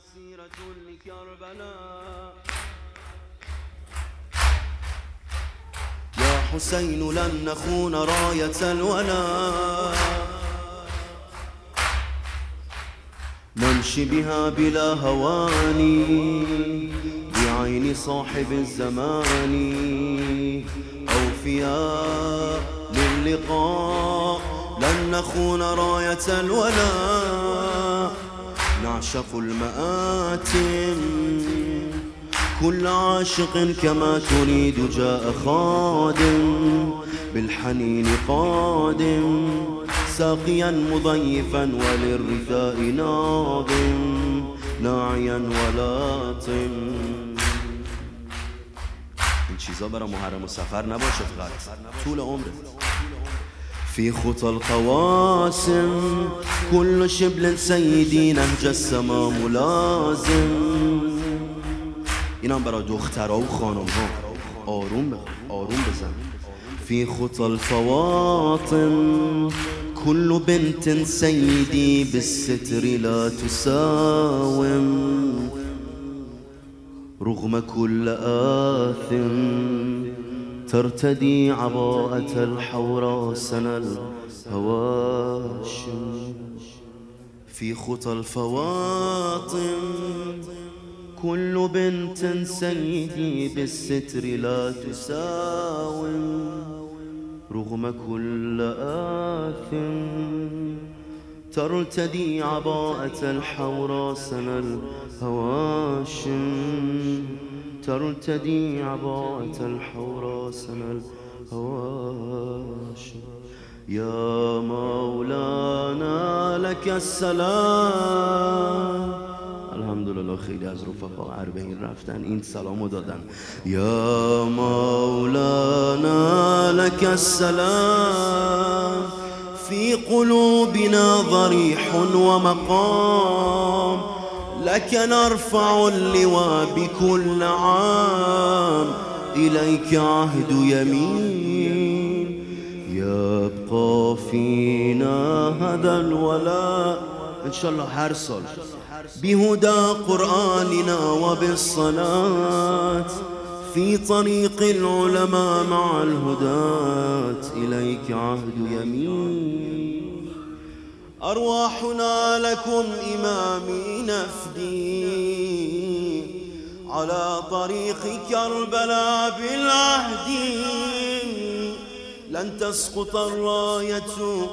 مسيرة لكربلاء يا حسين لن نخون راية الولاء نمشي بها بلا هواني بعين صاحب الزمان. أوفياء للقاء. لن نخون راية الولاء نعشق المآتم. كل عاشق كما تريد جاء خادم بالحنين قادم ساقيا مضيفا وللرثاء ناظم ناعيا ولاطم. این چیزا برای محرم و سفر نباشه فقط. طول عمره في خطى القواسم. كل شبل سيدي نهج السما ملازم. اینم برای دخترها و خانم ها آروم آروم بزن. في خطى الفواطم. كل بنت سيدي بالستر لا تساوم. رغم كل آثم. ترتدي عباءة الحورى سنى الهواشم في خطى الفواطم كل بنت سيدي بالستر لا تساوم. رغم كل آثم ترتدي عباءة الحورى سنى الهواشم ترتدي عباءة الحورى سنى الهواشم يا مولانا لك السلام. الحمدلله خیلی از رفقا اربعین رفتن این سلامو دادن یا مولانا لك السلام. في قلوبنا ضريح ومقام. لك نرفع اللواء بكل عام. إليك عهد يمين. يبقى فينا هذا الولاء إن شاء الله سال بهدى قرآننا وبالصلاة. في طريق العلماء مع الهداة. إليك عهد يمين. أرواحنا لكم إمامي نفدي. على طريق كربلاء بالعهد. لن تسقط الراية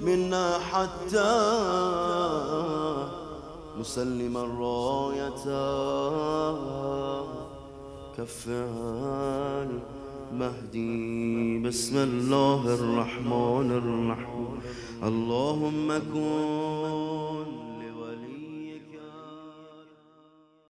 منا حتى نسلم الراية. كفها المهدي بسم الله الرحمن الرحيم. اللهم كن